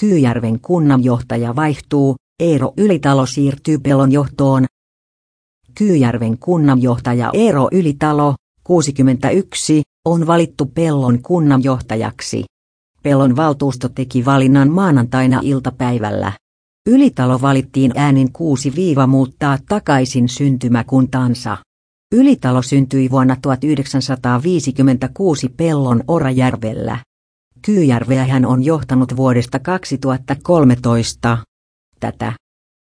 Kyyjärven kunnanjohtaja vaihtuu, Eero Ylitalo siirtyy Pelon johtoon. Kyyjärven kunnanjohtaja Eero Ylitalo, 61, on valittu Pellon kunnanjohtajaksi. Pellon valtuusto teki valinnan maanantaina iltapäivällä. Ylitalo valittiin äänin 6 viiva muuttaa takaisin syntymäkuntaansa. Ylitalo syntyi vuonna 1956 Pellon Orajärvellä. Kyyjärveä hän on johtanut vuodesta 2013. Tätä